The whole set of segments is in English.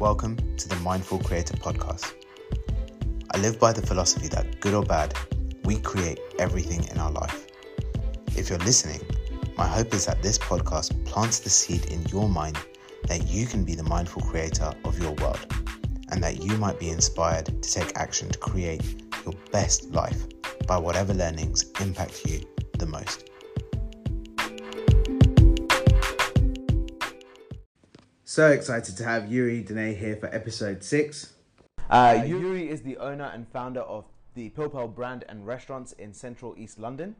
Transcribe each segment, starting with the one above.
Welcome to the Mindful Creator Podcast. I live by the philosophy that, good or bad, we create everything in our life. If you're listening, my hope is that this podcast plants the seed in your mind that you can be the mindful creator of your world and that you might be inspired to take action to create your best life by whatever learnings impact you the most. So excited to have Uri Dinay here for episode six. Uh, Uri is the owner and founder of the Pilpel brand and restaurants in central East London.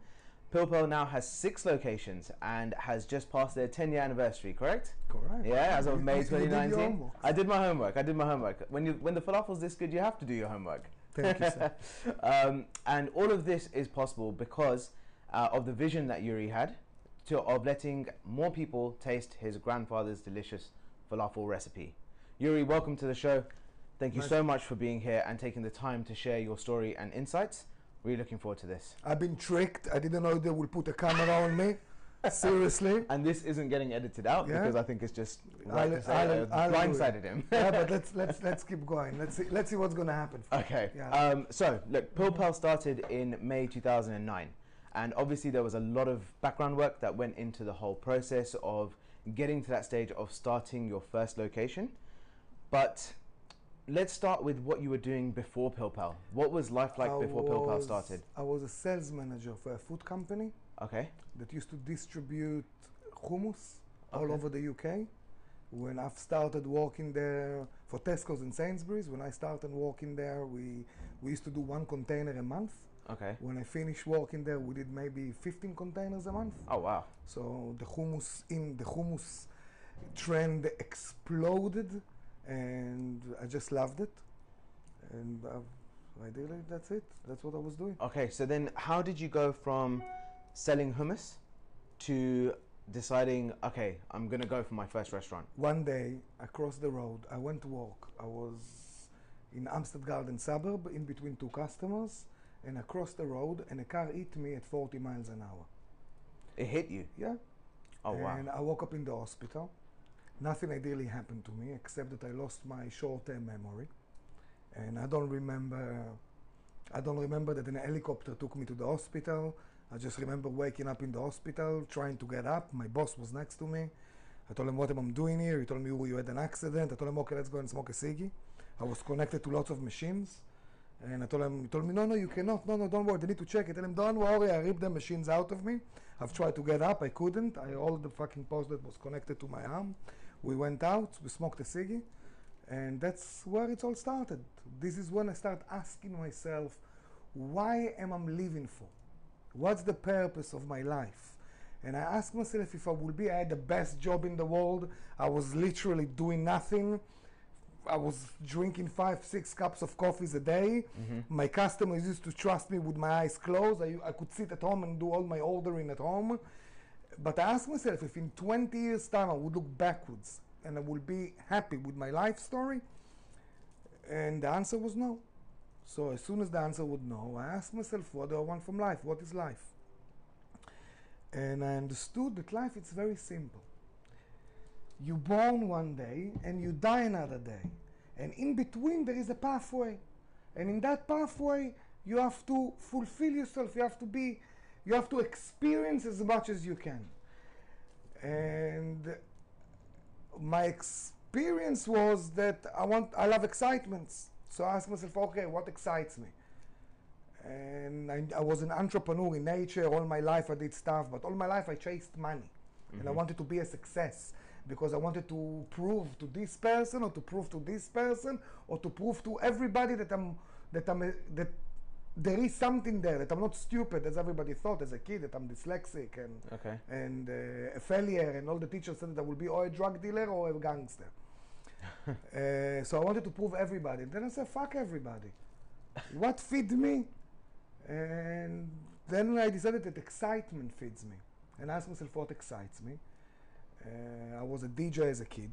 Pilpel now has six locations and has just passed their 10 year anniversary, correct? Correct. Yeah, as of May you did your 2019. I did my homework. I did my homework. When you when the falafel's this good, you have to do your homework. Thank you, sir. um, and all of this is possible because uh, of the vision that Uri had to, of letting more people taste his grandfather's delicious falafel recipe. Uri, welcome to the show. Thank you Nice. so much for being here and taking the time to share your story and insights. Really looking forward to this. I've been tricked. I didn't know they would put a camera on me. Seriously. And this isn't getting edited out Yeah. because I think it's just right I'll- to I'll- I'll blindsided him. yeah, but let's let's let's keep going. Let's see let's see what's gonna happen. Okay. Yeah. Um, so, look, Pilpel started in May 2009. And obviously, there was a lot of background work that went into the whole process of getting to that stage of starting your first location. But let's start with what you were doing before Pilpel. What was life like I before Pilpel started? I was a sales manager for a food company Okay. that used to distribute hummus all Okay. over the UK. When I've started working there for Tesco's and Sainsbury's, when I started working there, we we used to do one container a month. Okay. When I finished working there, we did maybe 15 containers a month. Oh, wow. So the hummus in the hummus trend exploded, and I just loved it. And uh, ideally, that's it. That's what I was doing. Okay, so then how did you go from selling hummus to deciding, okay, I'm going to go for my first restaurant? One day, across the road, I went to work. I was in Hampstead Garden suburb, in between two customers, and across the road, and a car hit me at 40 miles an hour. It hit you. Yeah. Oh, wow. And I woke up in the hospital. Nothing ideally happened to me except that I lost my short-term memory, and I don't remember. I don't remember that an helicopter took me to the hospital. I just remember waking up in the hospital, trying to get up. My boss was next to me. I told him what am I doing here. He told me oh, you had an accident. I told him okay, let's go and smoke a ciggy. I was connected to lots of machines. And I told him, told me, no, no, you cannot. No, no, don't worry. They need to check it. Tell him, don't worry. I ripped the machines out of me. I've tried to get up. I couldn't. I rolled the fucking post that was connected to my arm. We went out. We smoked a ciggy. And that's where it all started. This is when I start asking myself, why am I living for? What's the purpose of my life? And I asked myself if I would be, I had the best job in the world. I was literally doing nothing. I was drinking five, six cups of coffees a day. Mm-hmm. My customers used to trust me with my eyes closed. I, I could sit at home and do all my ordering at home. But I asked myself if in 20 years' time I would look backwards and I would be happy with my life story. And the answer was no. So as soon as the answer was no, I asked myself, what do I want from life? What is life? And I understood that life is very simple. You born one day and you die another day. And in between there is a pathway. And in that pathway you have to fulfill yourself. You have to be you have to experience as much as you can. And my experience was that I want I love excitements. So I asked myself, okay, what excites me? And I, I was an entrepreneur in nature. All my life I did stuff, but all my life I chased money. And I mm-hmm. wanted to be a success because I wanted to prove to this person or to prove to this person or to prove to everybody that I'm that I'm that there is something there that I'm not stupid as everybody thought as a kid that I'm dyslexic and Okay. and uh, a failure and all the teachers said that I will be or a drug dealer or a gangster. uh, so I wanted to prove everybody. Then I said, fuck everybody. what feeds me? And then I decided that excitement feeds me. And I asked myself what excites me. Uh, I was a DJ as a kid.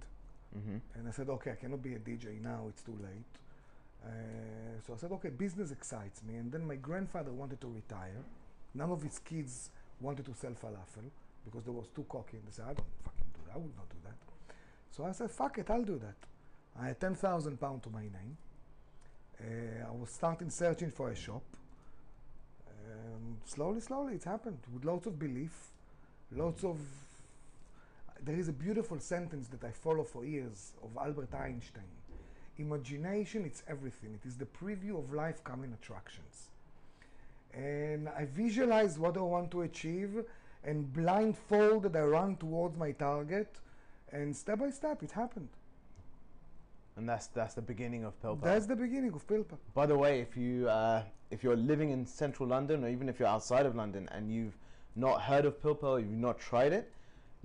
Mm-hmm. And I said, okay, I cannot be a DJ now, it's too late. Uh, so I said, okay, business excites me. And then my grandfather wanted to retire. None of his kids wanted to sell falafel because they was too cocky. And they said, I don't fucking do that. I would not do that. So I said, fuck it, I'll do that. I had 10,000 pounds to my name. Uh, I was starting searching for a shop. And slowly, slowly, it happened with lots of belief, lots of. There is a beautiful sentence that I follow for years of Albert Einstein. Imagination, it's everything. It is the preview of life coming attractions. And I visualize what I want to achieve, and blindfolded, I run towards my target, and step by step, it happened. And that's that's the beginning of Pilpel. That's the beginning of Pilpel. By the way, if you uh, if you're living in central London, or even if you're outside of London, and you've not heard of Pilpel, you've not tried it,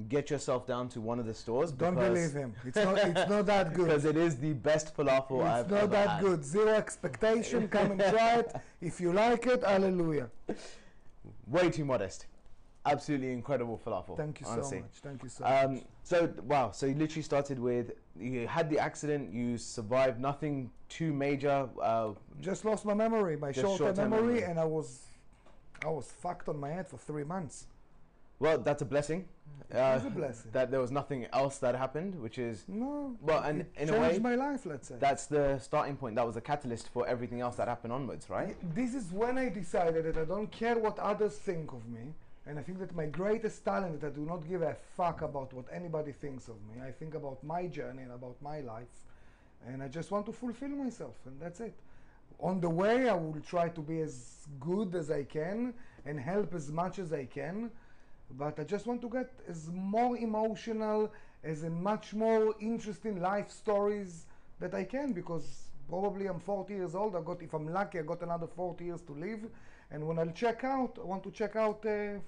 get yourself down to one of the stores. Don't believe him. It's not. It's not that good. Because it is the best falafel It's I've not ever that had. good. Zero expectation. Come and try it. If you like it, hallelujah. Way too modest. Absolutely incredible falafel. Thank you so much. Thank you so Um, much. so wow, so you literally started with you had the accident, you survived, nothing too major. Uh, Just lost my memory, my short-term short-term memory, memory. and I was, I was fucked on my head for three months. well, that's a blessing. It Uh, was a blessing. That there was nothing else that happened, which is No. well, and it in a way, my life. Let's say. that's the starting point. That was the catalyst for everything else that happened onwards, right? This is when I decided that I don't care what others think of me. And I think that my greatest talent is that I do not give a fuck about what anybody thinks of me. I think about my journey and about my life. And I just want to fulfill myself, and that's it. On the way, I will try to be as good as I can and help as much as I can. But I just want to get as more emotional, as in much more interesting life stories that I can because probably I'm 40 years old. I got, if I'm lucky, I got another 40 years to live. And when I'll check out, I want to check out uh,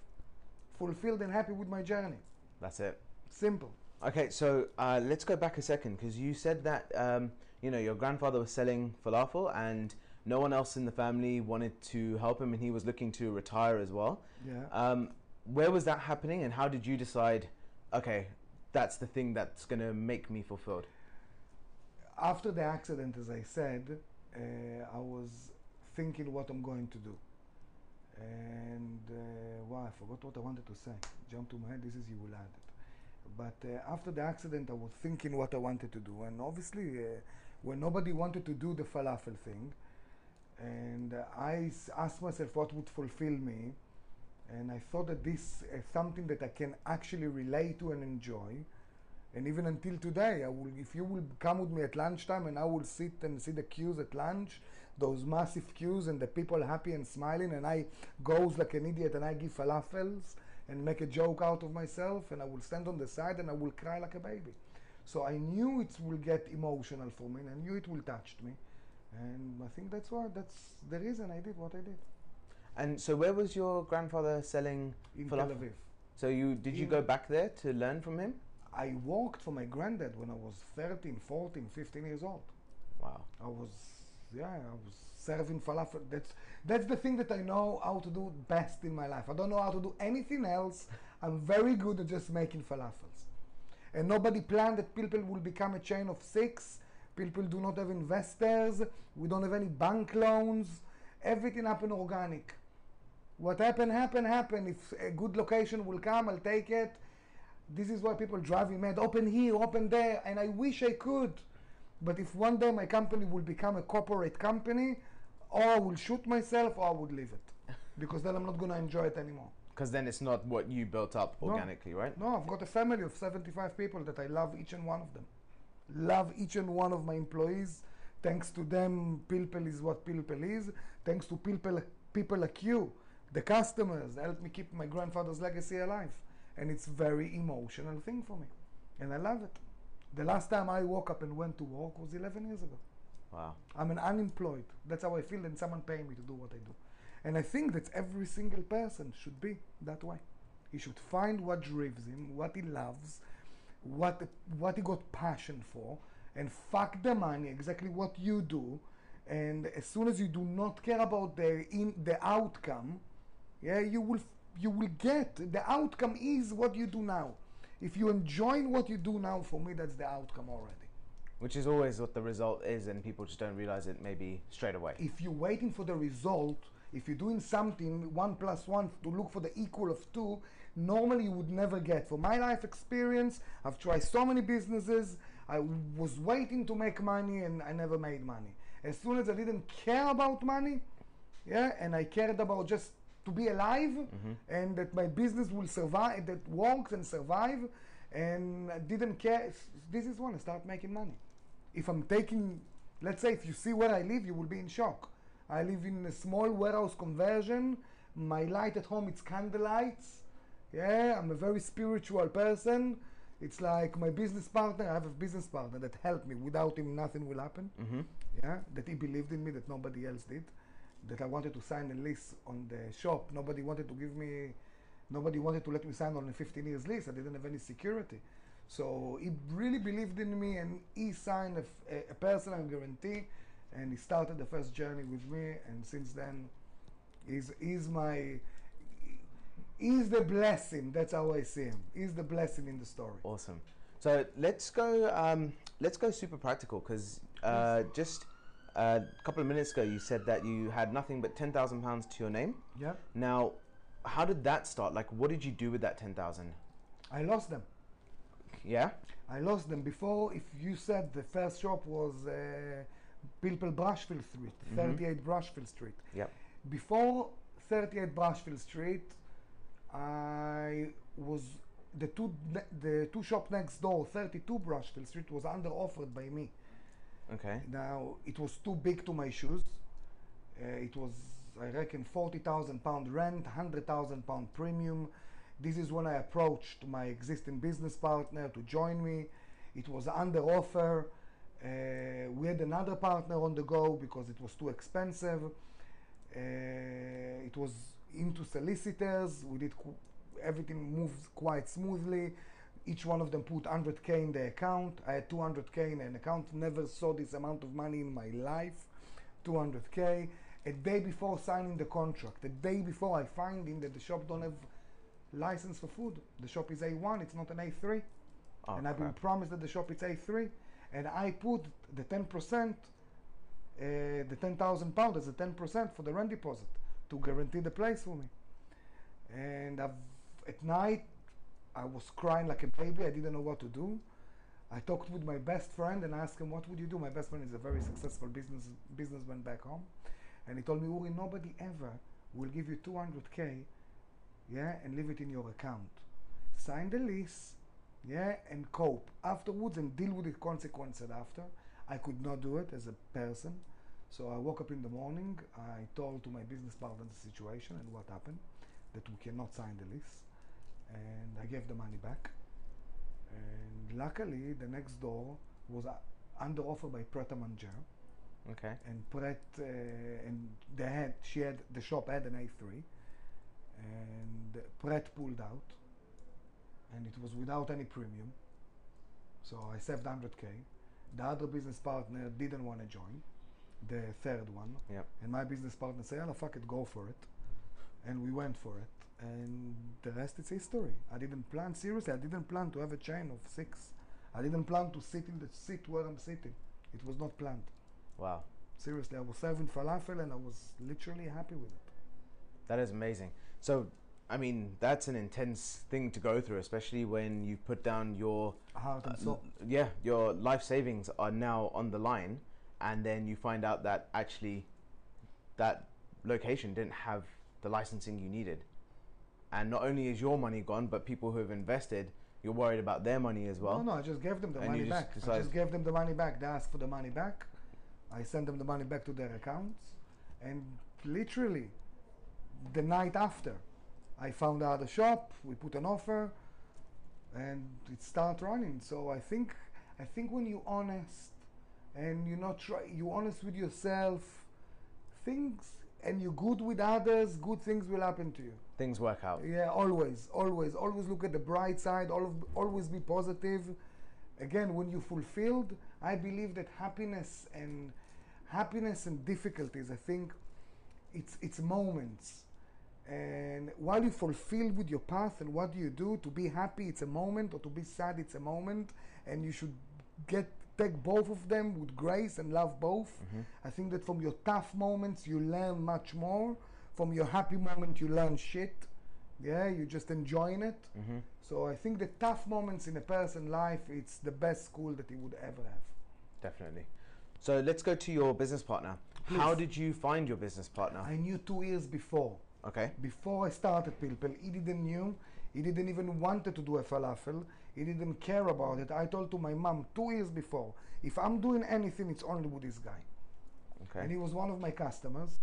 fulfilled and happy with my journey. That's it. Simple. Okay, so uh, let's go back a second because you said that um, you know your grandfather was selling falafel and no one else in the family wanted to help him, and he was looking to retire as well. Yeah. Um, where was that happening, and how did you decide? Okay, that's the thing that's gonna make me fulfilled. After the accident, as I said, uh, I was thinking what I'm going to do. And uh, I forgot what I wanted to say. jump to my head. This is you will add it. But uh, after the accident, I was thinking what I wanted to do, and obviously, uh, when nobody wanted to do the falafel thing, and I asked myself what would fulfill me, and I thought that this is something that I can actually relate to and enjoy. And even until today, I will, if you will come with me at lunchtime and I will sit and see the queues at lunch, those massive queues and the people happy and smiling, and I goes like an idiot and I give falafels and make a joke out of myself, and I will stand on the side and I will cry like a baby. So I knew it will get emotional for me, and I knew it will touch me, and I think that's why that's the reason I did what I did And so, where was your grandfather selling in Tel falafel? Aviv. So you did you In- go back there to learn from him? I worked for my granddad when I was 13, 14, 15 years old. Wow. I was, yeah, I was serving falafel. That's that's the thing that I know how to do best in my life. I don't know how to do anything else. I'm very good at just making falafels. And nobody planned that Pilpel will become a chain of six. Pilpel do not have investors. We don't have any bank loans. Everything happened organic. What happened, happened, happened. If a good location will come, I'll take it. This is why people drive me mad. Open here, open there, and I wish I could. But if one day my company will become a corporate company, or I will shoot myself, or I would leave it, because then I'm not going to enjoy it anymore. Because then it's not what you built up No. organically, right? No, I've got a family of 75 people that I love each and one of them. Love each and one of my employees. Thanks to them, Pilpel is what Pilpel is. Thanks to people, people like you, the customers, they help me keep my grandfather's legacy alive. And it's very emotional thing for me. And I love it. The last time I woke up and went to work was 11 years ago. Wow. I'm an unemployed. That's how I feel, and someone paying me to do what I do. And I think that every single person should be that way. He should find what drives him, what he loves, what what he got passion for, and fuck the money. Exactly what you do. And as soon as you do not care about the in the outcome, yeah, you will you will get the outcome is what you do now. If you enjoy what you do now, for me, that's the outcome already. Which is always what the result is, and people just don't realize it maybe straight away. if you're waiting for the result, if you're doing something one plus one to look for the equal of two, normally you would never get. For my life experience, I've tried so many businesses. I was waiting to make money and I never made money. As soon as I didn't care about money, yeah, and I cared about just to be alive Mm-hmm. and that my business will survive, that works and survive, and I didn't care. This is when I start making money. If I'm taking, let's say, if you see where I live, you will be in shock. I live in a small warehouse conversion. My light at home, it's candlelights. Yeah, I'm a very spiritual person. It's like my business partner. I have a business partner that helped me. Without him, nothing will happen. Mm-hmm. Yeah, that he believed in me that nobody else did. That I wanted to sign a lease on the shop. Nobody wanted to give me, nobody wanted to let me sign on a 15 years lease. I didn't have any security. So he really believed in me and he signed a personal guarantee and he started the first journey with me. And since then, he's, he's my, he's the blessing. That's how I see him. He's the blessing in the story. Awesome. So let's go. Um, let's go super practical because uh, just a couple of minutes ago you said that you had nothing but ten thousand pounds to your name. Yeah, Now, how did that start? Like, what did you do with that ten thousand? I lost them. Yeah. I lost them before. If you said the first shop was uh, Pilpel Brushfield Street, 38 Brushfield Street. Yep. Before 38 Brushfield Street, I was the two the two shop next door, 32 Brushfield Street, was under offered by me. Okay. Now it was too big to my shoes. Uh, it was, I reckon, forty thousand pound rent, hundred thousand pound premium. This is when I approached my existing business partner to join me. It was under offer. Uh, we had another partner on the go because it was too expensive. Uh, it was into solicitors. We did everything moved quite smoothly. Each one of them put 100k in the account. I had 200k in an account. Never saw this amount of money in my life. 200k. A day before signing the contract, a day before I find in that the shop don't have license for food. The shop is A1. It's not an A3 Oh, and I've been promised that the shop is A3, and I put the 10%, uh, the 10,000 pound as a 10% for the rent deposit to guarantee the place for me. And I've, at night, I was crying like a baby. I didn't know what to do. I talked with my best friend and asked him, "What would you do?" My best friend is a very successful business businessman back home, and he told me, "Uri, nobody ever will give you 200k, yeah, and leave it in your account. Sign the lease, yeah, and cope afterwards and deal with the consequences after. I could not do it as a person. So I woke up in the morning, I told to my business partner the situation and what happened, that we cannot sign the lease, and I gave the money back. And luckily, the next door was uh, under offer by Pret a Manger, Okay. and Pret, uh, and they had, she had, the shop had an A3, and Pret pulled out, and it was without any premium. So I saved 100k. The other business partner didn't want to join, the third one, Yep. and my business partner said, "Oh fuck it, go for it," and we went for it, and the rest is history. I didn't plan seriously. I didn't plan to have a chain of six. I didn't plan to sit in the seat where I'm sitting. It was not planned. Wow. Seriously, I was serving falafel and I was literally happy with it. That is amazing. So, I mean, that's an intense thing to go through, especially when you put down your Heart and uh, yeah, your life savings are now on the line, and then you find out that actually that location didn't have the licensing you needed, and not only is your money gone, but people who have invested, you're worried about their money as well. no, no, I just gave them the And money back. I just gave them the money back. They asked for the money back. I sent them the money back to their accounts. And literally, the night after, I found out a shop. We put an offer, and it started running. So I think, I think when you're honest, and you're not try, you're honest with yourself, things, and you're good with others, good things will happen to you. Things work out. Yeah, always, always, always look at the bright side. Always, always be positive. Again, when you're fulfilled, I believe that happiness and happiness and difficulties. I think it's it's moments. And while you're fulfilled with your path and what do you do to be happy, it's a moment, or to be sad, it's a moment, and you should get take both of them with grace and love both. Mm-hmm. I think that from your tough moments you learn much more. From your happy moment you learn shit. Yeah, you're just enjoying it. Mhm. So I think the tough moments in a person's life, it's the best school that he would ever have. Definitely. So let's go to your business partner. How did you find your business partner? I knew two years before. Okay. Before I started Pilpel, he didn't knew. He didn't even wanted to do a falafel. He didn't care about it. I told to my mom two years before, if I'm doing anything, it's only with this guy. Okay and he was one of my customers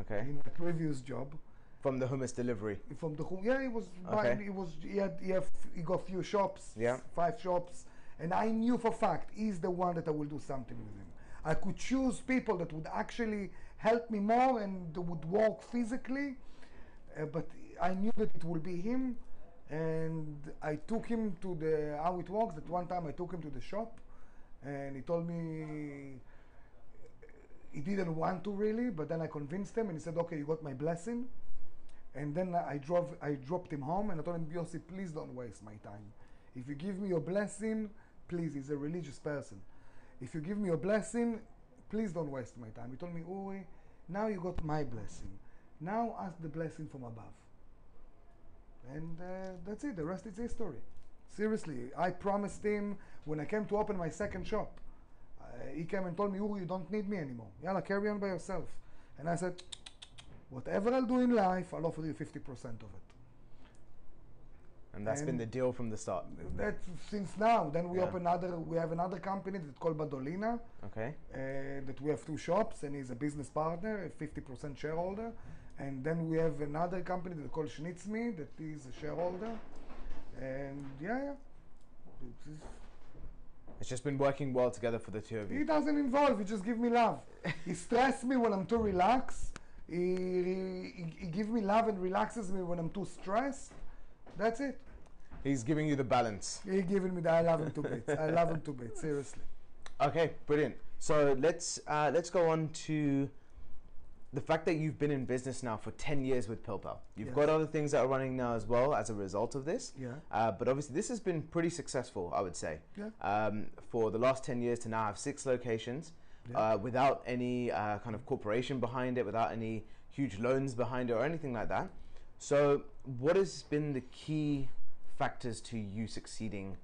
Okay. in my previous job. From the hummus delivery. From the home, yeah, he was. Okay. He was. He had. He, have, he got few shops. Yeah. Five shops, and I knew for fact he's the one that I will do something with him. I could choose people that would actually help me more and would work physically, uh, but I knew that it will be him, and I took him to the how it works. That one time I took him to the shop, and he told me he didn't want to really, but then I convinced him, and he said, "Okay, you got my blessing." And then I drove, I dropped him home, and I told him, "Yossi, please don't waste my time. If you give me your blessing, please. He's a religious person. If you give me your blessing, please don't waste my time." He told me, "Uri, now you got my blessing. Now ask the blessing from above." And uh, that's it. The rest is history. Seriously, I promised him when I came to open my second shop. He came and told me, Uri, you don't need me anymore. Yalla, carry on by yourself. And I said, whatever I'll do in life, I'll offer you 50% of it. And that's been the deal from the start. That's since now. Then we Yeah. open another, we have another company that's called Badolina, Okay. uh, that we have two shops, and he's a business partner, a 50% shareholder. And then we have another company that's called Schnitzmi, that is a shareholder. And yeah, yeah. It's- just been working well together for the two of you. He doesn't involve. He just give me love. he stress me when I'm too relaxed. He, he, he give me love and relaxes me when I'm too stressed. That's it. He's giving you the balance. He giving me that. I love him to bits. I love him to bits. Seriously. Okay, brilliant. So let's uh, let's go on to the fact that you've been in business now for 10 years with Pilpel. You've Yes. got other things that are running now as well as a result of this. Yeah. Uh, but obviously, this has been pretty successful, I would say. Yeah. Um, for the last 10 years to now have six locations Yeah. uh, without any uh, kind of corporation behind it, without any huge loans behind it or anything like that. So, what has been the key factors to you succeeding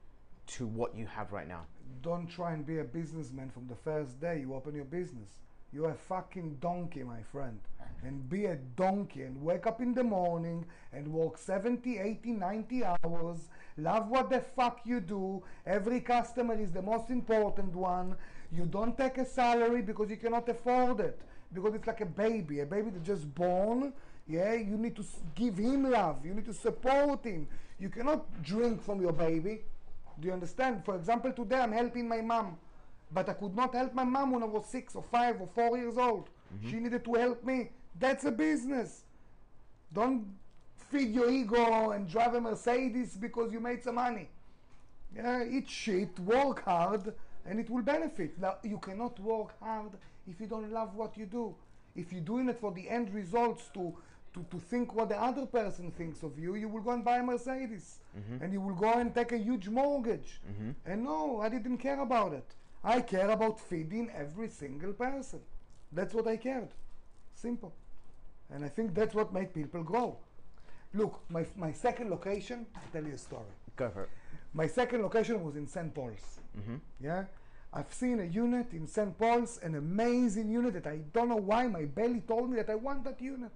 to what you have right now? Don't try and be a businessman from the first day you open your business. You're a fucking donkey, my friend. And be a donkey and wake up in the morning and work 70, 80, 90 hours. Love what the fuck you do. Every customer is the most important one. You don't take a salary because you cannot afford it. Because it's like a baby, a baby that just born. Yeah, you need to give him love. You need to support him. You cannot drink from your baby. Do you understand? For example, today I'm helping my mom, but I could not help my mom when I was six or five or four years old. Mm-hmm. She needed to help me. That's a business. Don't feed your ego and drive a Mercedes because you made some money. Yeah, eat shit, work hard, and it will benefit. Now, you cannot work hard if you don't love what you do. If you're doing it for the end results to, to, to think what the other person thinks of you, you will go and buy a Mercedes. Mm-hmm. And you will go and take a huge mortgage. Mm-hmm. And no, I didn't care about it. I care about feeding every single person. That's what I cared. Simple. And I think that's what made Pilpel grow. Look, my, my second location, I'll tell you a story. Go for it. My second location was in St. Paul's. Mm-hmm. Yeah, I've seen a unit in St. Paul's, an amazing unit that I don't know why my belly told me that I want that unit.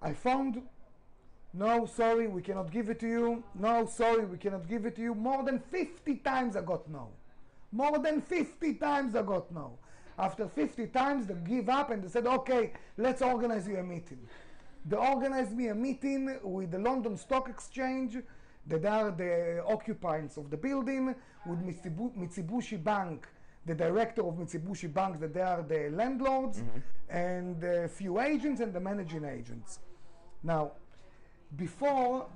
I found, no, sorry, we cannot give it to you. No, sorry, we cannot give it to you. More than 50 times I got no. More than 50 times I got no. After 50 times, they give up and they said, okay, let's organize you a meeting. They organized me a meeting with the London Stock Exchange, that are the occupants of the building, with Mitsubu- Mitsubishi Bank, the director of Mitsubishi Bank, that they are the landlords, mm-hmm. and a few agents and the managing agents. Now, before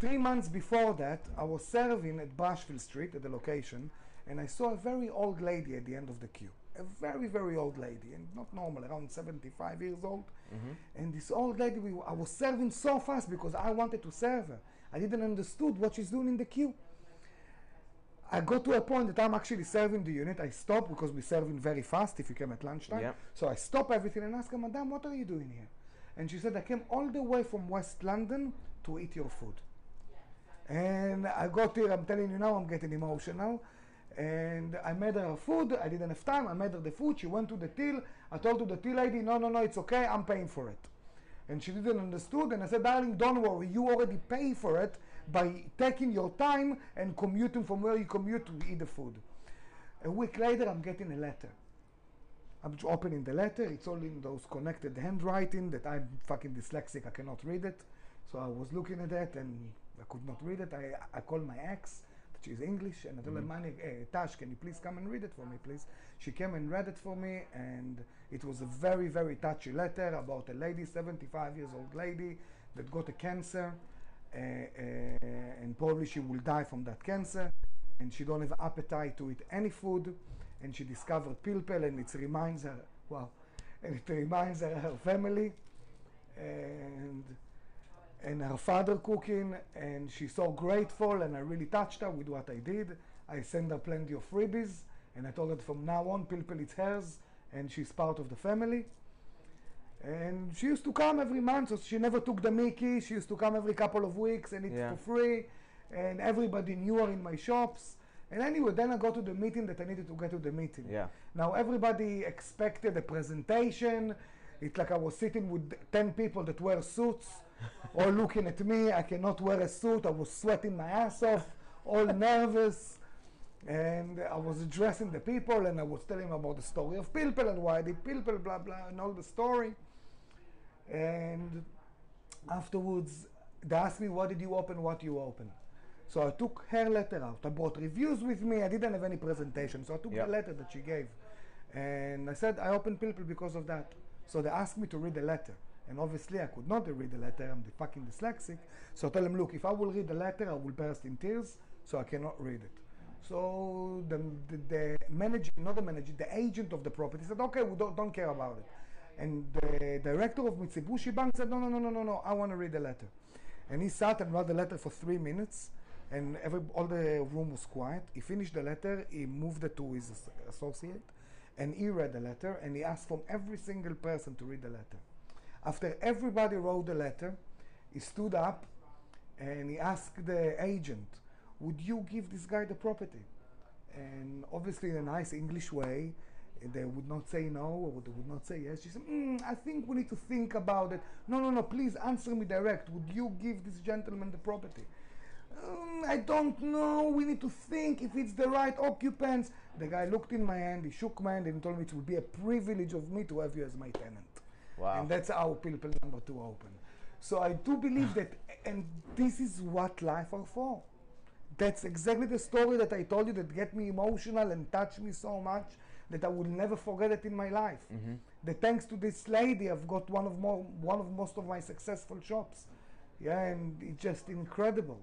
three months before that, I was serving at Brushfield Street at the location, and I saw a very old lady at the end of the queue. A very, very old lady, and not normal, around 75 years old. Mm-hmm. And this old lady, we, I was serving so fast because I wanted to serve her. I didn't understood what she's doing in the queue. I got to a point that I'm actually serving the unit. I stopped because we're serving very fast if you came at lunchtime. Yeah. So I stop everything and ask her, Madam, what are you doing here? And she said, I came all the way from West London to eat your food. And I got here, I'm telling you now, I'm getting emotional. And I made her food, I didn't have time, I made her the food, she went to the till, I told to the till lady, no, no, no, it's okay, I'm paying for it. And she didn't understood, and I said, darling, don't worry, you already pay for it by taking your time and commuting from where you commute to eat the food. A week later, I'm getting a letter. I'm opening the letter, it's all in those connected handwriting that I'm fucking dyslexic, I cannot read it. So I was looking at that and I could not read it. I, I called my ex, that is English, and I told her, Mani, eh, Tash, can you please come and read it for me, please? She came and read it for me, and it was a very, very touchy letter about a lady, 75 years old lady, that got a cancer, uh, uh, and probably she will die from that cancer, and she don't have appetite to eat any food, and she discovered Pilpel, and it reminds her, wow, and it reminds her her family, and and her father cooking, and she's so grateful, and I really touched her with what I did. I sent her plenty of freebies, and I told her from now on, Pilpel it's hers, and she's part of the family. And she used to come every month, so she never took the Mickey. She used to come every couple of weeks and it's Yeah. for free, and everybody knew her in my shops. And anyway, then I got to the meeting that I needed to get to the meeting. Yeah. Now everybody expected a presentation. It's like I was sitting with 10 people that wear suits, all looking at me. I cannot wear a suit. I was sweating my ass off, all nervous. And I was addressing the people and I was telling them about the story of Pilpel and why I did Pilpel, blah, blah, and all the story. And afterwards, they asked me, what did you open, what you open? So I took her letter out. I brought reviews with me. I didn't have any presentation. So I took Yeah. the letter that she gave. And I said, I opened Pilpel because of that. So they asked me to read the letter. And obviously I could not read the letter. I'm the fucking dyslexic. So I tell them, look, if I will read the letter, I will burst in tears. So I cannot read it. So the, the, the manager, not the manager, the agent of the property said, okay, we don't, don't care about it. And the director of Mitsubishi Bank said, no, no, no, no, no, no, I want to read the letter. And he sat and read the letter for three minutes, and every, all the room was quiet. He finished the letter, he moved it to his associate, and he read the letter, and he asked from every single person to read the letter. After everybody wrote the letter, he stood up and he asked the agent, Would you give this guy the property? And obviously, in a nice English way, they would not say no or they would not say yes. She said, mm, I think we need to think about it. No, no, no, please answer me direct. Would you give this gentleman the property? "Um, I don't know. We need to think if it's the right occupants. The guy looked in my hand, he shook my hand, and told me it will be a privilege of me to have you as my tenant. Wow. And that's how Pilpel number two open. So I do believe that, and this is what life are for. That's exactly the story that I told you that get me emotional and touched me so much that I will never forget it in my life. Mm-hmm. That thanks to this lady, I've got one of more, one of most of my successful shops. Yeah, and it's just incredible.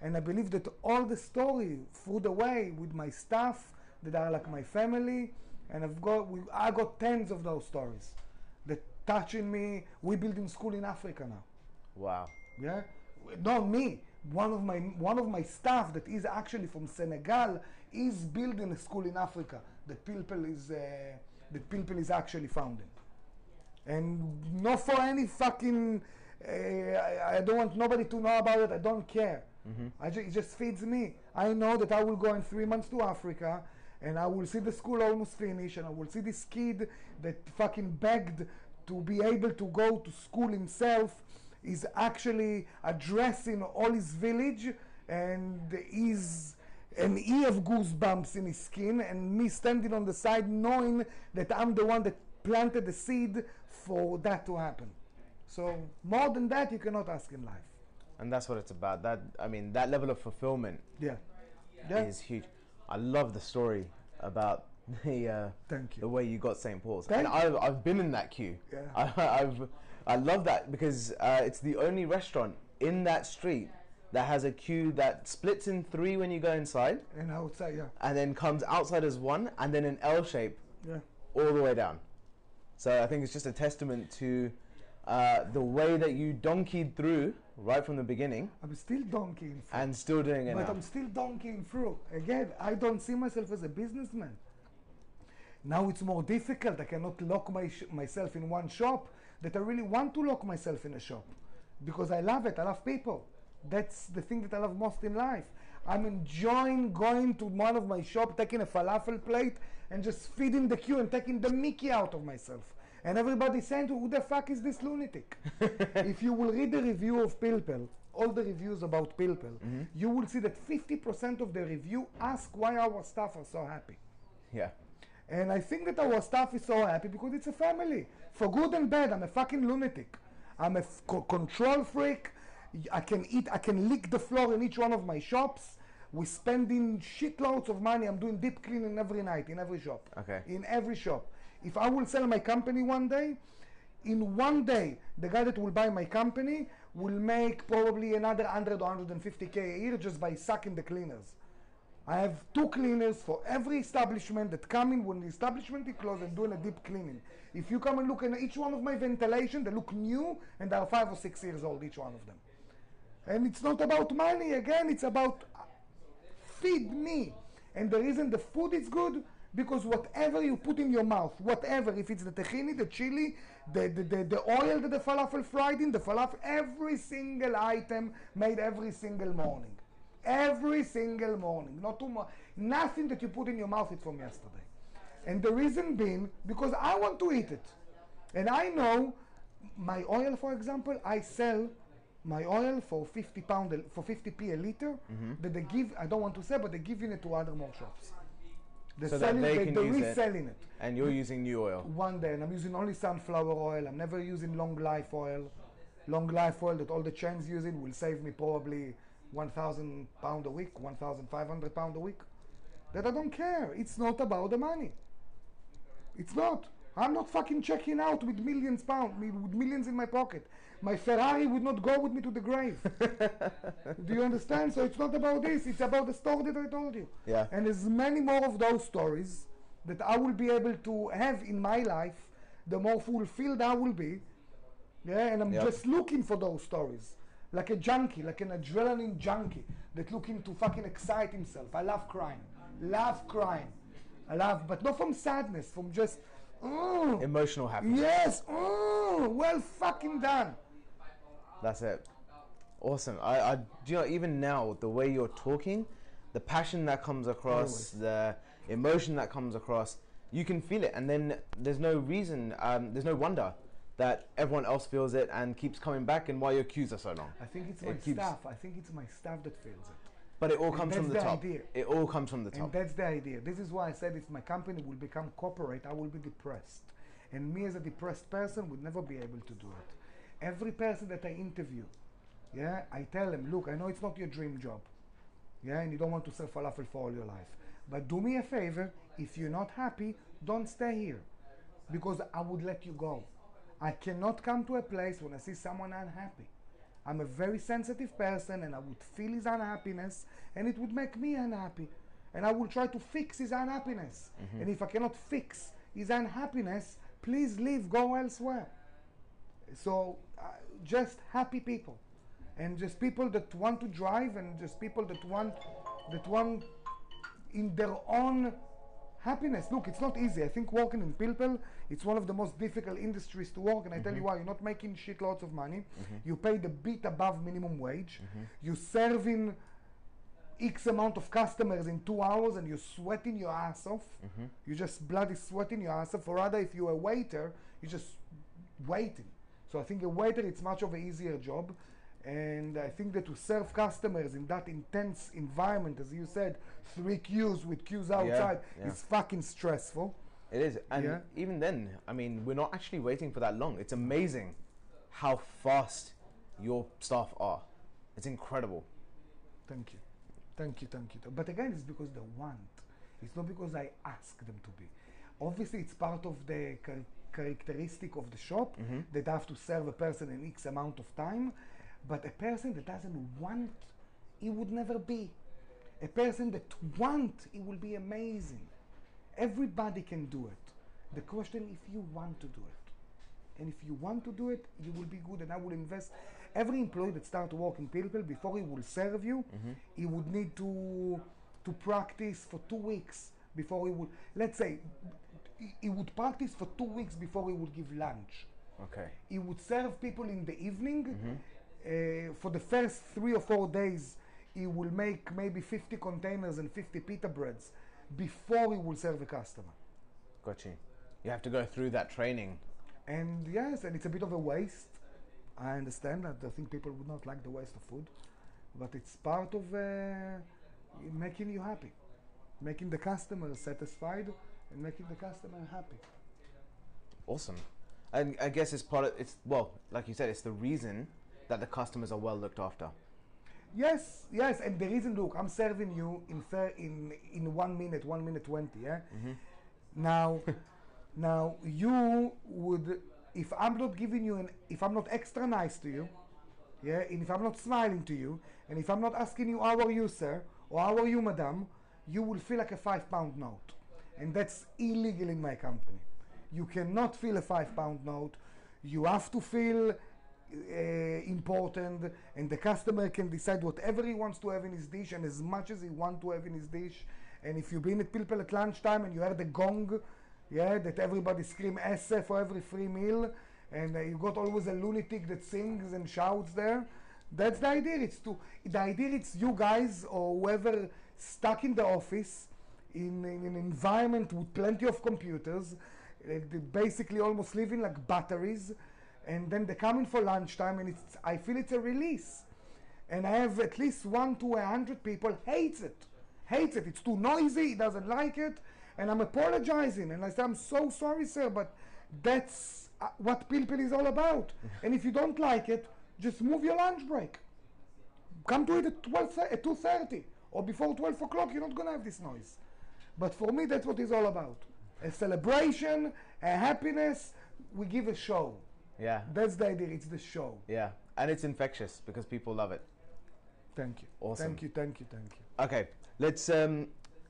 And I believe that all the story through the way with my staff that are like my family, and I've got, we, I got tens of those stories that touching me. We building school in Africa now. Wow. Yeah, not me. One of my one of my staff that is actually from Senegal is building a school in Africa that Pilpel is uh, that Pilpel is actually founding, and not for any fucking. Uh, I, I don't want nobody to know about it. I don't care. I ju- it just feeds me. I know that I will go in three months to Africa, and I will see the school almost finished, and I will see this kid that fucking begged to be able to go to school himself is actually addressing all his village and he's and he have goosebumps in his skin and me standing on the side knowing that I'm the one that planted the seed for that to happen. So more than that you cannot ask in life. And that's what it's about. That I mean, that level of fulfillment Yeah. Yeah. is huge. I love the story about the uh, Thank you. the way you got St. Paul's. Thank and I've, I've been in that queue. Yeah. I, I've I love that because uh, it's the only restaurant in that street that has a queue that splits in three when you go inside, And outside, yeah. and then comes outside as one, and then an L shape Yeah. all the way down. So I think it's just a testament to uh, the way that you donkeyed through right from the beginning I'm still donkeying through. and still doing it But now. I'm still donkeying through. Again, I don't see myself as a businessman. Now it's more difficult. I cannot lock my sh- myself in one shop. that I really want to lock myself in a shop because I love it. I love people. That's the thing that I love most in life. I'm enjoying going to one of my shop, taking a falafel plate, and just feeding the queue and taking the Mickey out of myself. And everybody saying, "Who the fuck is this lunatic?" if you will read the review of Pilpel, all the reviews about Pilpel, mm-hmm. you will see that 50% of the review ask why our staff are so happy. Yeah. And I think that our staff is so happy because it's a family. For good and bad, I'm a fucking lunatic. I'm a f- control freak. I can eat, I can lick the floor in each one of my shops. We're spending shitloads of money. I'm doing deep cleaning every night in every shop. Okay. In every shop. If I will sell my company one day, in one day, the guy that will buy my company will make probably another 100 or 150k a year just by sucking the cleaners. I have two cleaners for every establishment that come in when the establishment is closed and doing a deep cleaning. If you come and look at each one of my ventilation, they look new and they are five or six years old, each one of them. And it's not about money, again, it's about uh, feed me. And the reason the food is good, because whatever you put in your mouth, whatever, if it's the tahini, the chili, the, the, the, the oil that the falafel fried in, the falafel, every single item made every single morning. Every single morning. Not too much. Nothing that you put in your mouth is from yesterday. And the reason being, because I want to eat it. And I know my oil, for example, I sell my oil for 50 pound for 50p a liter Mm-hmm. that they give I don't want to say but they're giving it to other more shops. They're So selling they they, can they're use it. reselling it. And you're using new oil. One day and I'm using only sunflower oil. I'm never using long life oil. Long life oil that all the chains using will save me probably 1,000 pound a week, 1,500 pound a week. That I don't care. It's not about the money. It's not. I'm not fucking checking out with millions pound, with millions in my pocket. My Ferrari would not go with me to the grave. Do you understand? So it's not about this. It's about the story that I told you. Yeah. And there's many more of those stories that I will be able to have in my life. The more fulfilled I will be. Yeah, and I'm Yep. just looking for those stories. Like a junkie, like an adrenaline junkie that looking to fucking excite himself. I love crying. Love crying. I love, but not from sadness, from just, oh, Emotional happiness. yes, oh, well fucking done. That's it. Awesome. I, I, do you know, even now, the way you're talking, the passion that comes across, the emotion that comes across, you can feel it. And then there's no reason, um, there's no wonder that everyone else feels it and keeps coming back and why your queues are so long. I think it's It my staff. I think it's my staff that feels it. But it all And comes from the, the top. idea. It all comes from the And top. that's the idea. This is why I said if my company will become corporate, I will be depressed. And me as a depressed person would never be able to do it. Every person that I interview, yeah, I tell them, look, I know it's not your dream job. Yeah, and you don't want to sell falafel for all your life. But do me a favor, if you're not happy, don't stay here. Because I would let you go. I cannot come to a place when I see someone unhappy. I'm a very sensitive person and I would feel his unhappiness and it would make me unhappy. And I will try to fix his unhappiness. And if I cannot fix his unhappiness, please leave, go elsewhere. So uh, just happy people and just people that want to drive and just people that want that want in their own happiness. Look, it's not easy. I think working in Pilpel, it's one of the most difficult industries to work. And I tell you mm-hmm. why, you're not making shit shitloads of money. Mm-hmm. You pay the bit above minimum wage. Mm-hmm. You're serving X amount of customers in two hours and you're sweating your ass off. You're just bloody sweating your ass off. Or rather, if you're a waiter, you're just waiting. So I think a waiter, it's much of an easier job. And I think that to serve customers in that intense environment, as you said, three queues with queues outside, yeah. is fucking stressful. It is, and Yeah. even then, I mean, we're not actually waiting for that long. It's amazing how fast your staff are. It's incredible. Thank you. Thank you, thank you. But again, it's because they want. It's not because I ask them to be. Obviously, it's part of the char- characteristic of the shop mm-hmm. that I have to serve a person in X amount of time. But a person that doesn't want, it would never be. A person that want, it will be amazing. Everybody can do it. The question if you want to do it. And if you want to do it, you will be good. And I will invest. Every employee that start working Pilpel before he will serve you, he would need to to practice for two weeks before he would. Let's say he- he would practice for two weeks before he would give lunch. Okay. He would serve people in the evening. Mm-hmm. Uh, for the first three or four days, he will make maybe 50 containers and 50 pita breads before he will serve a customer. Got you. You have to go through that training. And yes, and it's a bit of a waste. I understand that. I think people would not like the waste of food, but it's part of uh, making you happy, making the customer satisfied, and making the customer happy. Awesome. And I guess it's part of it's well, like you said, it's the reason that the customers are well looked after. Yes, yes, and the reason, look, I'm serving you in thir- in in one minute, one minute twenty. Yeah. Mm-hmm. Now, now you would, if I'm not giving you an, if I'm not extra nice to you, yeah, and if I'm not smiling to you, and if I'm not asking you how are you, sir, or how are you, madam, you will feel like a five pound note, and that's illegal in my company. You cannot feel a five pound note. You have to feel important and the customer can decide whatever he wants to have in his dish and as much as he wants to have in his dish. And if you've been at Pilpel at lunchtime and you heard the gong yeah that everybody scream esse for every free meal and uh, you got always a lunatic that sings and shouts there that's the idea. It's to the idea it's you guys or whoever stuck in the office in, in an environment with plenty of computers uh, basically almost living like batteries and then they come in for lunchtime and it's i feel it's a release. And i have at least one to a hundred people hates it. Hates it. It's too noisy. He doesn't like it. And i'm apologizing. And i say i'm so sorry sir but that's uh, what Pilpel is all about. And if you don't like it just move your lunch break. Come to it at 12 at 2.30 or before 12 o'clock. You're not going to have this noise. But for me that's what it's all about. A celebration a happiness. We give a show Yeah. that's the idea. It's the show. Yeah. And it's infectious because people love it. Thank you. Awesome. Thank you. Thank you. Thank you. Okay, let's um,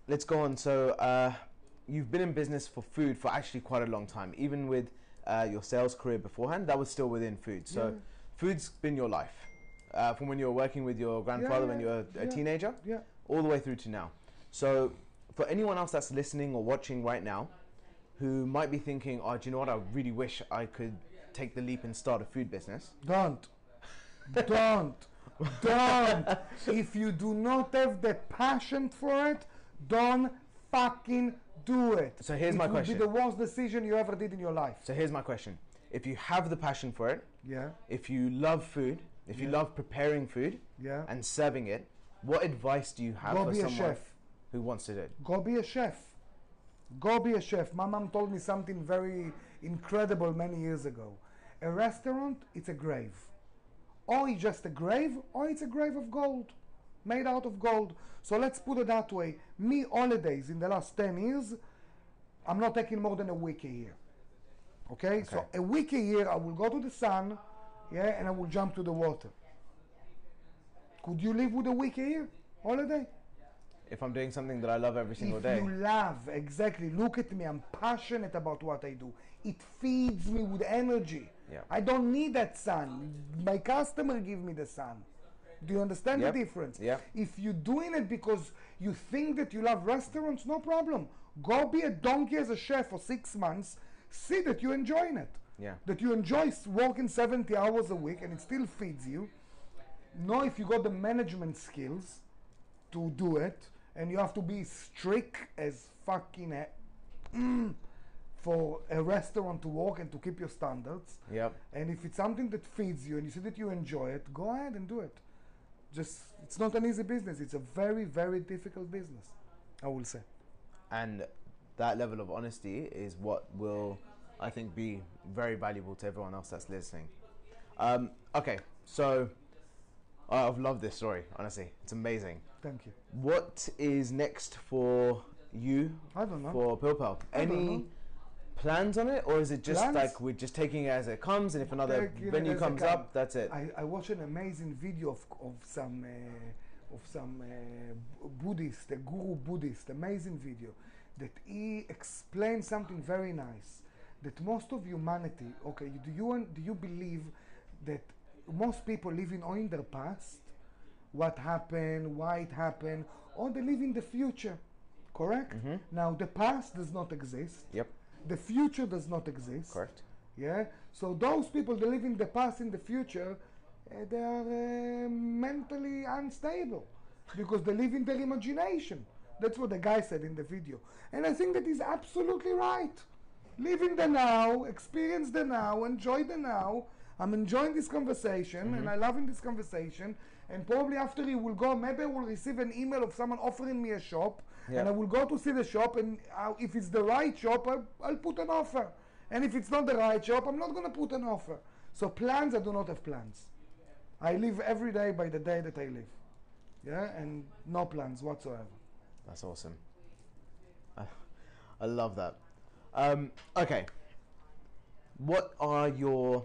let's go on. So uh, you've been in business for food for actually quite a long time. Even with uh, your sales career beforehand, that was still within food. So Yeah. food's been your life uh, from when you were working with your grandfather when yeah, you were a yeah. teenager, Yeah. all the way through to now. So for anyone else that's listening or watching right now, who might be thinking, "Oh, do you know what? I really wish I could take the leap and start a food business." Don't. don't. Don't. If you do not have the passion for it, don't fucking do it. So here's it my question. be the worst decision you ever did in your life. So here's my question: If you have the passion for it, Yeah. if you love food, if you love preparing food Yeah. and serving it, what advice do you have Go for be a someone chef. who wants to do it? Go be a chef. Go be a chef. My mom told me something very incredible many years ago. A restaurant, it's a grave. Or it's just a grave, or it's a grave of gold, made out of gold. So let's put it that way. Me, holidays in the last 10 years, I'm not taking more than a week a year. Okay? So a week a year, I will go to the sun, yeah, and I will jump to the water. Could you live with a week a year holiday? If I'm doing something that I love every single if day, you love, exactly. Look at me. I'm passionate about what I do. It feeds me with energy. Yeah. I don't need that sun. My customer give me the sun. Do you understand Yep. the difference? Yep. If you're doing it because you think that you love restaurants, no problem. Go be a donkey as a chef for six months. See that you're enjoying it. yeah, That you enjoy working 70 hours a week and it still feeds you. Know if you got the management skills to do it, and you have to be strict as fucking a, mm, for a restaurant to work and to keep your standards. yep. And if it's something that feeds you and you see that you enjoy it, go ahead and do it. Just it's not an easy business. It's a very very difficult business. I will say. And that level of honesty is what will, I think, be very valuable to everyone else that's listening. Um, okay, so uh, I've loved this story. Honestly, it's amazing. Thank you. What is next for you I don't know. for Pilpel? Any. Plans on it, or is it just Plans? like we're just taking it as it comes, and if another venue comes come. up, that's it? I, I watched an amazing video of, of some uh, of some uh, Buddhist, a guru Buddhist, amazing video that he explained something very nice. That most of humanity, okay, do you do you believe that most people living or in their past, what happened, why it happened, or they live in the future, correct? Mhm. Now the past does not exist. Yep, The future does not exist. correct. Yeah. So those people that live in the past, in the future, uh, they are uh, mentally unstable because they live in their imagination. That's what the guy said in the video, and I think that is absolutely right. Live in the now, experience the now, enjoy the now. I'm enjoying this conversation, and I love in this conversation. And probably after he will go, maybe I will receive an email of someone offering me a shop, Yeah. and I will go to see the shop. And uh, if it's the right shop, I'll, I'll put an offer. And if it's not the right shop, I'm not going to put an offer. So plans, I do not have plans. I live every day by the day that I live. Yeah, and no plans whatsoever. That's awesome. I, I love that. Um, okay. What are your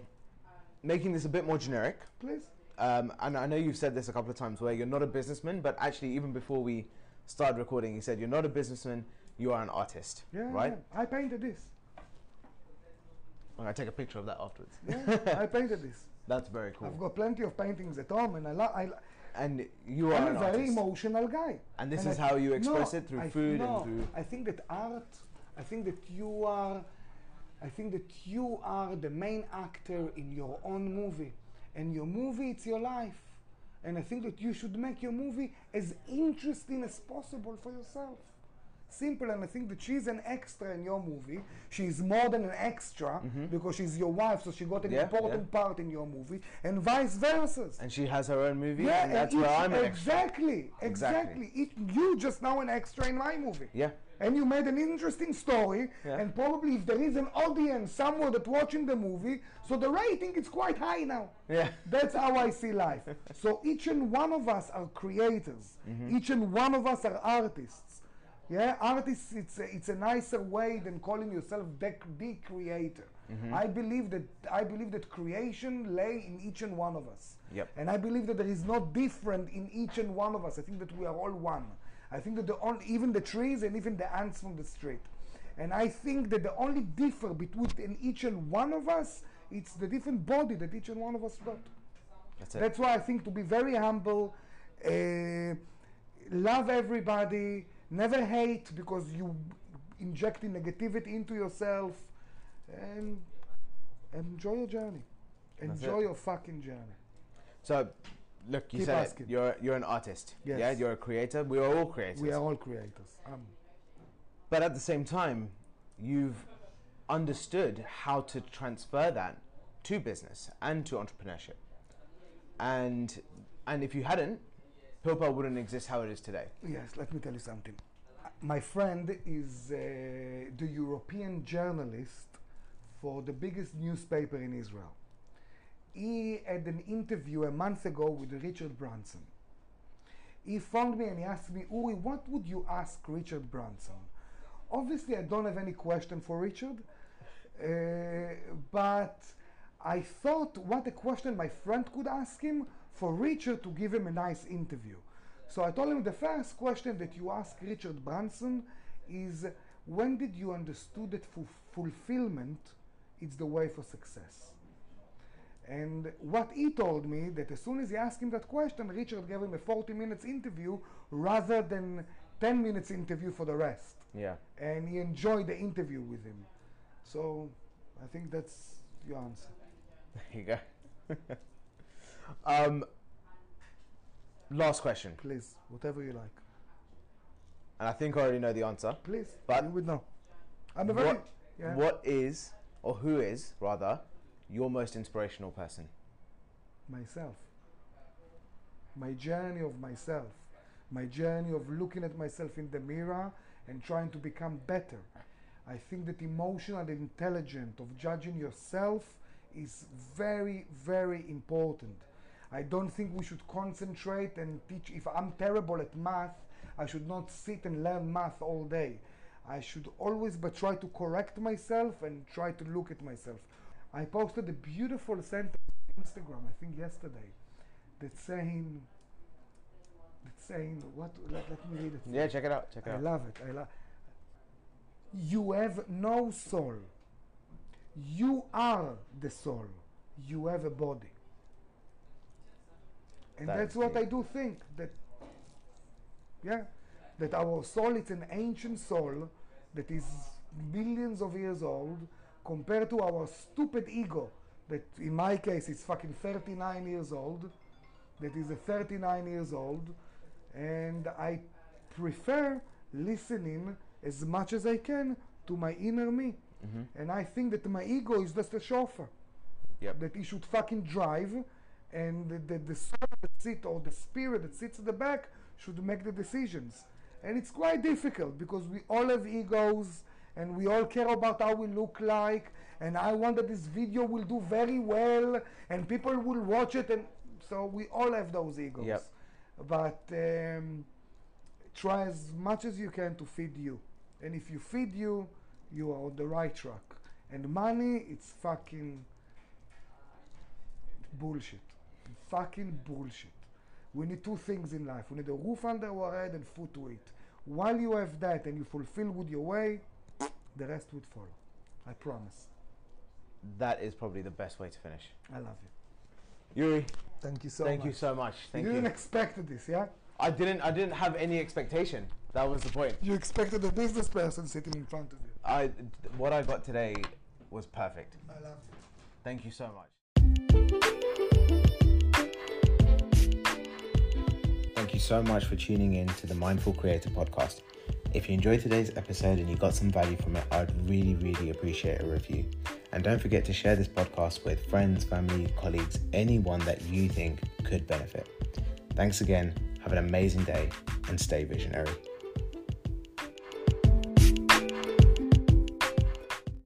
making this a bit more generic? Please. Um, and I know you've said this a couple of times where you're not a businessman, but actually, even before we started recording, he said you're not a businessman, you are an artist. Yeah, Right? yeah. I painted this. I'm going to take a picture of that afterwards. Yeah, I painted this. That's very cool. I've got plenty of paintings at home, and I love. I, and you are I'm a very artist. emotional guy. And this I- is how you express No, it through I- food and no, through- I think that art. I think that you are. I think that you are the main actor in your own movie, and your movie it's your life, and I think that you should make your movie as interesting as possible for yourself. Simple, and I think that she's an extra in your movie. She's more than an extra because she's your wife, so she got an Mm-hmm. Yeah, important yeah. part in your movie, and vice versa. and she has her own movie, Yeah, and that's and where I'm an extra. exactly, Exactly. exactly. It, you just now an extra in my movie. Yeah. And you made an interesting story, Yeah. and probably if there is an audience somewhere that watching the movie, so the rating is quite high now. Yeah. That's how I see life. so each and one of us are creators. Mm-hmm. Each and one of us are artists. Yeah, artists. It's a, it's a nicer way than calling yourself the, the creator. Mm-hmm. I believe that I believe that creation lay in each and one of us. Yep. And I believe that there is no different in each and one of us. I think that we are all one. I think that the only, even the trees and even the ants from the street. And I think that the only differ between each and one of us, it's the different body that each and one of us got. That's it. That's why I think to be very humble, uh, love everybody, never hate because you injecting negativity into yourself, and enjoy your journey. Enjoy your fucking journey. So, look, you Keep said asking. you're you're an artist. Yes. Yeah, you're a creator. We are all creators. We are all creators. Um, But at the same time, you've understood how to transfer that to business and to entrepreneurship. And and if you hadn't, Pilpel wouldn't exist how it is today. Yes, let me tell you something. My friend is uh, the European journalist for the biggest newspaper in Israel. He had an interview a month ago with Richard Branson. He phoned me and he asked me, Uri, what would you ask Richard Branson? Obviously, I don't have any question for Richard, uh, but I thought what a question my friend could ask him for Richard to give him a nice interview. So I told him the first question that you ask Richard Branson is when did you understood that fu- fulfillment is the way for success? And what he told me that as soon as he asked him that question, Richard gave him a 40 minutes interview rather than 10 minutes interview for the rest Yeah. and he enjoyed the interview with him. So I think that's your answer. There you go. um, last question, Please, whatever you like. and I think I already know the answer. Please, But- you would know. I'm a very What, yeah. what is, or who is, rather, your most inspirational person? myself. My journey of myself. My journey of looking at myself in the mirror and trying to become better. I think that emotional intelligence of judging yourself is very, very important. I don't think we should concentrate and teach. If I'm terrible at math, I should not sit and learn math all day. I should always but try to correct myself and try to look at myself. I posted a beautiful sentence on Instagram, I think yesterday, that saying, that's saying, what, let, let me read it. Yeah, check it out. Check it I out. I love it. I love. You have no soul. You are the soul. You have a body. And That that's what deep. I do think that. Yeah, that our soul is an ancient soul that is millions of years old, compared to our stupid ego, that in my case it's fucking 39 years old, that is a 39 years old, and I prefer listening as much as I can to my inner me. Mm-hmm. And I think that my ego is just a chauffeur. Yep. That he should fucking drive, and the, the, the soul that sits or the spirit that sits at the back should make the decisions. And it's quite difficult because we all have egos and we all care about how we look like. And I want that this video will do very well and people will watch it. And so we all have those egos. Yep. But um, try as much as you can to feed you. And if you feed you, you are on the right track. And money, it's fucking bullshit. Fucking bullshit. We need two things in life. We need a roof under our head and food to eat. While you have that and you fulfill with your way, the rest would follow. I promise. That is probably the best way to finish. I love you. Uri, Thank you so thank much. you so much. Thank you you. didn't expect this, yeah? I didn't. I didn't have any expectation. That was the point. You expected a business person sitting in front of you. I what I got today was perfect. I love you. Thank you so much. So much for tuning in to the Mindful Creator podcast. If you enjoyed today's episode and you got some value from it, I'd really, really appreciate a review. And don't forget to share this podcast with friends, family, colleagues, anyone that you think could benefit. Thanks again, have an amazing day, and stay visionary.